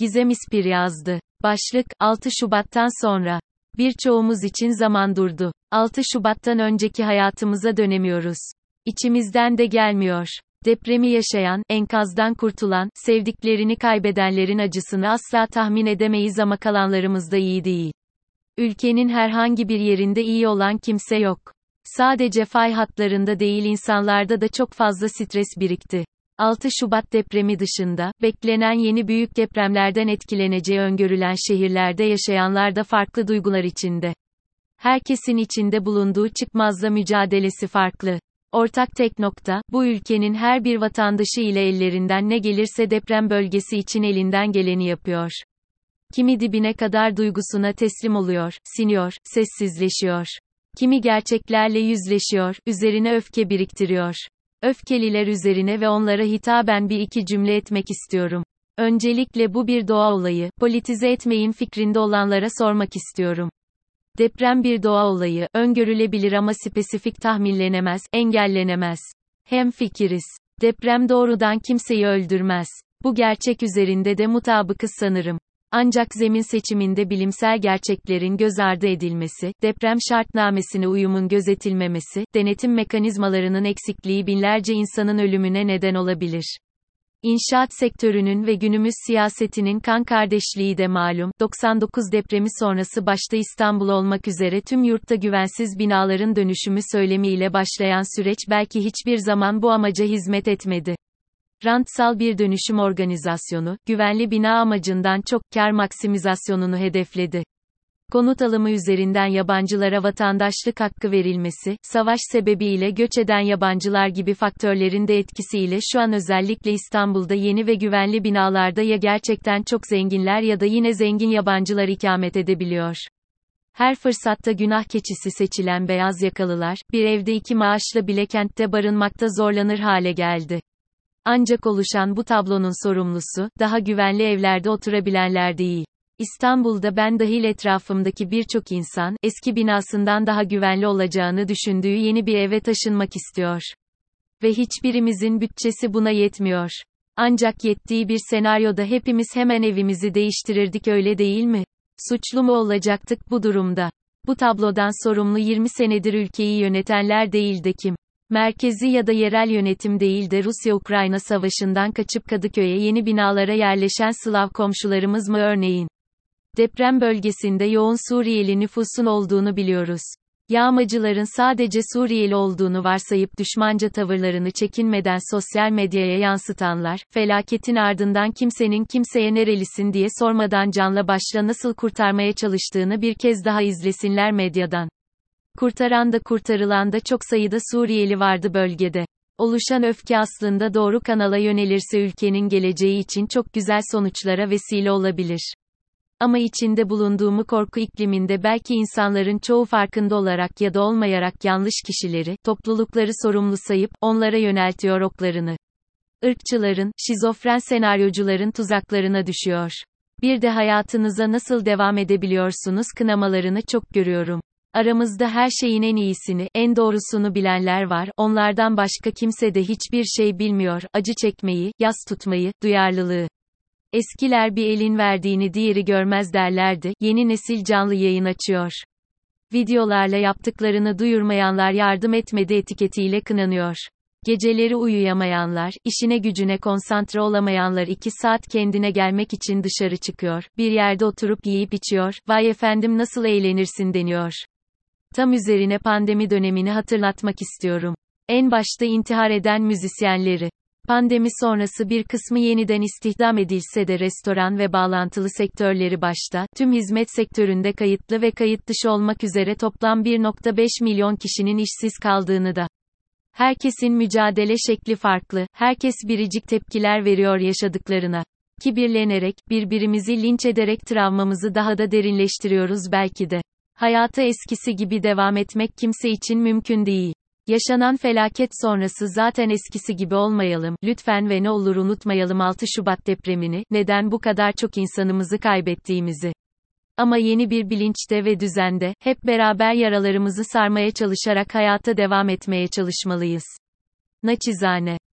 Gizem İspir yazdı. Başlık, 6 Şubat'tan sonra. Birçoğumuz için zaman durdu. 6 Şubat'tan önceki hayatımıza dönemiyoruz. İçimizden de gelmiyor. Depremi yaşayan, enkazdan kurtulan, sevdiklerini kaybedenlerin acısını asla tahmin edemeyiz ama kalanlarımız da iyi değil. Ülkenin herhangi bir yerinde iyi olan kimse yok. Sadece fay hatlarında değil insanlarda da çok fazla stres birikti. 6 Şubat depremi dışında, beklenen yeni büyük depremlerden etkileneceği öngörülen şehirlerde yaşayanlar da farklı duygular içinde. Herkesin içinde bulunduğu çıkmazla mücadelesi farklı. Ortak tek nokta, bu ülkenin her bir vatandaşı ile ellerinden ne gelirse deprem bölgesi için elinden geleni yapıyor. Kimi dibine kadar duygusuna teslim oluyor, siniyor, sessizleşiyor. Kimi gerçeklerle yüzleşiyor, üzerine öfke biriktiriyor. Öfkeliler üzerine ve onlara hitaben bir iki cümle etmek istiyorum. Öncelikle bu bir doğa olayı, politize etmeyin fikrinde olanlara sormak istiyorum. Deprem bir doğa olayı, öngörülebilir ama spesifik tahminlenemez, engellenemez. Hem fikiriz. Deprem doğrudan kimseyi öldürmez. Bu gerçek üzerinde de mutabıkız sanırım. Ancak zemin seçiminde bilimsel gerçeklerin göz ardı edilmesi, deprem şartnamesine uyumun gözetilmemesi, denetim mekanizmalarının eksikliği binlerce insanın ölümüne neden olabilir. İnşaat sektörünün ve günümüz siyasetinin kan kardeşliği de malum, 99 depremi sonrası başta İstanbul olmak üzere tüm yurtta güvensiz binaların dönüşümü söylemiyle başlayan süreç belki hiçbir zaman bu amaca hizmet etmedi. Rantsal bir dönüşüm organizasyonu, güvenli bina amacından çok kar maksimizasyonunu hedefledi. Konut alımı üzerinden yabancılara vatandaşlık hakkı verilmesi, savaş sebebiyle göç eden yabancılar gibi faktörlerin de etkisiyle şu an özellikle İstanbul'da yeni ve güvenli binalarda ya gerçekten çok zenginler ya da yine zengin yabancılar ikamet edebiliyor. Her fırsatta günah keçisi seçilen beyaz yakalılar, bir evde iki maaşla bile kentte barınmakta zorlanır hale geldi. Ancak oluşan bu tablonun sorumlusu, daha güvenli evlerde oturabilenler değil. İstanbul'da ben dahil etrafımdaki birçok insan, eski binasından daha güvenli olacağını düşündüğü yeni bir eve taşınmak istiyor. Ve hiçbirimizin bütçesi buna yetmiyor. Ancak yettiği bir senaryoda hepimiz hemen evimizi değiştirirdik öyle değil mi? Suçlu mu olacaktık bu durumda? Bu tablodan sorumlu 20 senedir ülkeyi yönetenler değil de kim? Merkezi ya da yerel yönetim değil de Rusya-Ukrayna savaşından kaçıp Kadıköy'e yeni binalara yerleşen Slav komşularımız mı örneğin? Deprem bölgesinde yoğun Suriyeli nüfusun olduğunu biliyoruz. Yağmacıların sadece Suriyeli olduğunu varsayıp düşmanca tavırlarını çekinmeden sosyal medyaya yansıtanlar, felaketin ardından kimsenin kimseye nerelisin diye sormadan canla başla nasıl kurtarmaya çalıştığını bir kez daha izlesinler medyadan. Kurtaran da kurtarılan da çok sayıda Suriyeli vardı bölgede. Oluşan öfke aslında doğru kanala yönelirse ülkenin geleceği için çok güzel sonuçlara vesile olabilir. Ama içinde bulunduğumu korku ikliminde belki insanların çoğu farkında olarak ya da olmayarak yanlış kişileri, toplulukları sorumlu sayıp, onlara yöneltiyor oklarını. Irkçıların, şizofren senaryocuların tuzaklarına düşüyor. Bir de hayatınıza nasıl devam edebiliyorsunuz kınamalarını çok görüyorum. Aramızda her şeyin en iyisini, en doğrusunu bilenler var, onlardan başka kimse de hiçbir şey bilmiyor, acı çekmeyi, yas tutmayı, duyarlılığı. Eskiler bir elin verdiğini diğeri görmez derlerdi, yeni nesil canlı yayın açıyor. Videolarla yaptıklarını duyurmayanlar yardım etmedi etiketiyle kınanıyor. Geceleri uyuyamayanlar, işine gücüne konsantre olamayanlar iki saat kendine gelmek için dışarı çıkıyor, bir yerde oturup yiyip içiyor, vay efendim nasıl eğlenirsin deniyor. Tam üzerine pandemi dönemini hatırlatmak istiyorum. En başta intihar eden müzisyenleri. Pandemi sonrası bir kısmı yeniden istihdam edilse de restoran ve bağlantılı sektörleri başta, tüm hizmet sektöründe kayıtlı ve kayıt dışı olmak üzere toplam 1.5 milyon kişinin işsiz kaldığını da. Herkesin mücadele şekli farklı, herkes biricik tepkiler veriyor yaşadıklarına. Kibirlenerek, birbirimizi linç ederek travmamızı daha da derinleştiriyoruz belki de. Hayata eskisi gibi devam etmek kimse için mümkün değil. Yaşanan felaket sonrası zaten eskisi gibi olmayalım, lütfen ve ne olur unutmayalım 6 Şubat depremini, neden bu kadar çok insanımızı kaybettiğimizi. Ama yeni bir bilinçte ve düzende, hep beraber yaralarımızı sarmaya çalışarak hayata devam etmeye çalışmalıyız. Naçizane